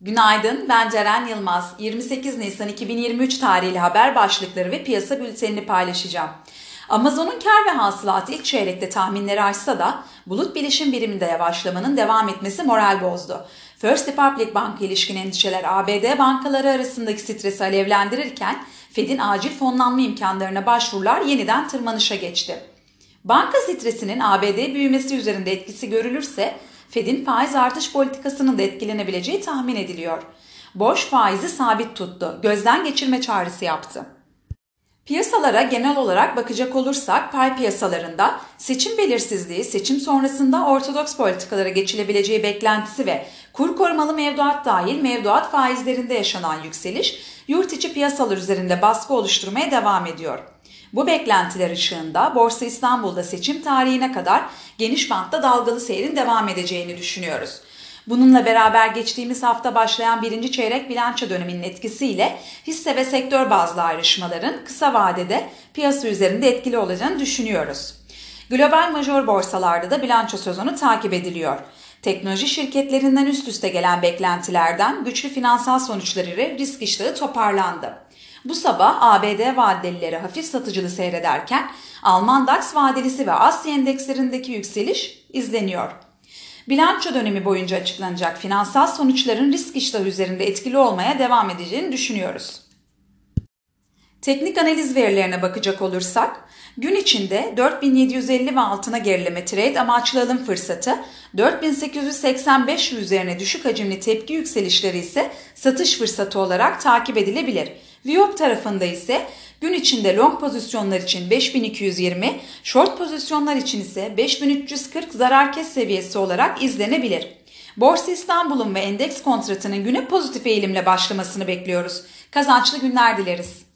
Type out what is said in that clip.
Günaydın, ben Ceren Yılmaz. 28 Nisan 2023 tarihli haber başlıkları ve piyasa bültenini paylaşacağım. Amazon'un kar ve hasılatı ilk çeyrekte tahminleri aşsa da bulut bilişim biriminde yavaşlamanın devam etmesi moral bozdu. First Republic Bank ilişkin endişeler ABD bankaları arasındaki stresi alevlendirirken Fed'in acil fonlanma imkanlarına başvurular yeniden tırmanışa geçti. Banka stresinin ABD büyümesi üzerinde etkisi görülürse Fed'in faiz artış politikasının da etkilenebileceği tahmin ediliyor. Borç faizi sabit tuttu, gözden geçirme çağrısı yaptı. Piyasalara genel olarak bakacak olursak pay piyasalarında seçim belirsizliği, seçim sonrasında ortodoks politikalara geçilebileceği beklentisi ve kur korumalı mevduat dahil mevduat faizlerinde yaşanan yükseliş yurt içi piyasalar üzerinde baskı oluşturmaya devam ediyor. Bu beklentiler ışığında Borsa İstanbul'da seçim tarihine kadar geniş bantta dalgalı seyrin devam edeceğini düşünüyoruz. Bununla beraber geçtiğimiz hafta başlayan birinci çeyrek bilanço döneminin etkisiyle hisse ve sektör bazlı ayrışmaların kısa vadede piyasa üzerinde etkili olacağını düşünüyoruz. Global major borsalarda da bilanço sezonu takip ediliyor. Teknoloji şirketlerinden üst üste gelen beklentilerden güçlü finansal sonuçları risk iştahı toparlandı. Bu sabah ABD vadelileri hafif satıcılı seyrederken Alman DAX vadelisi ve Asya endekslerindeki yükseliş izleniyor. Bilanço dönemi boyunca açıklanacak finansal sonuçların risk iştahı üzerinde etkili olmaya devam edeceğini düşünüyoruz. Teknik analiz verilerine bakacak olursak, gün içinde 4750 ve altına gerileme trade amaçlı alım fırsatı, 4885 üzerine düşük hacimli tepki yükselişleri ise satış fırsatı olarak takip edilebilir. Viyop tarafında ise gün içinde long pozisyonlar için 5220, short pozisyonlar için ise 5340 zarar kes seviyesi olarak izlenebilir. Borsa İstanbul'un ve endeks kontratının güne pozitif eğilimle başlamasını bekliyoruz. Kazançlı günler dileriz.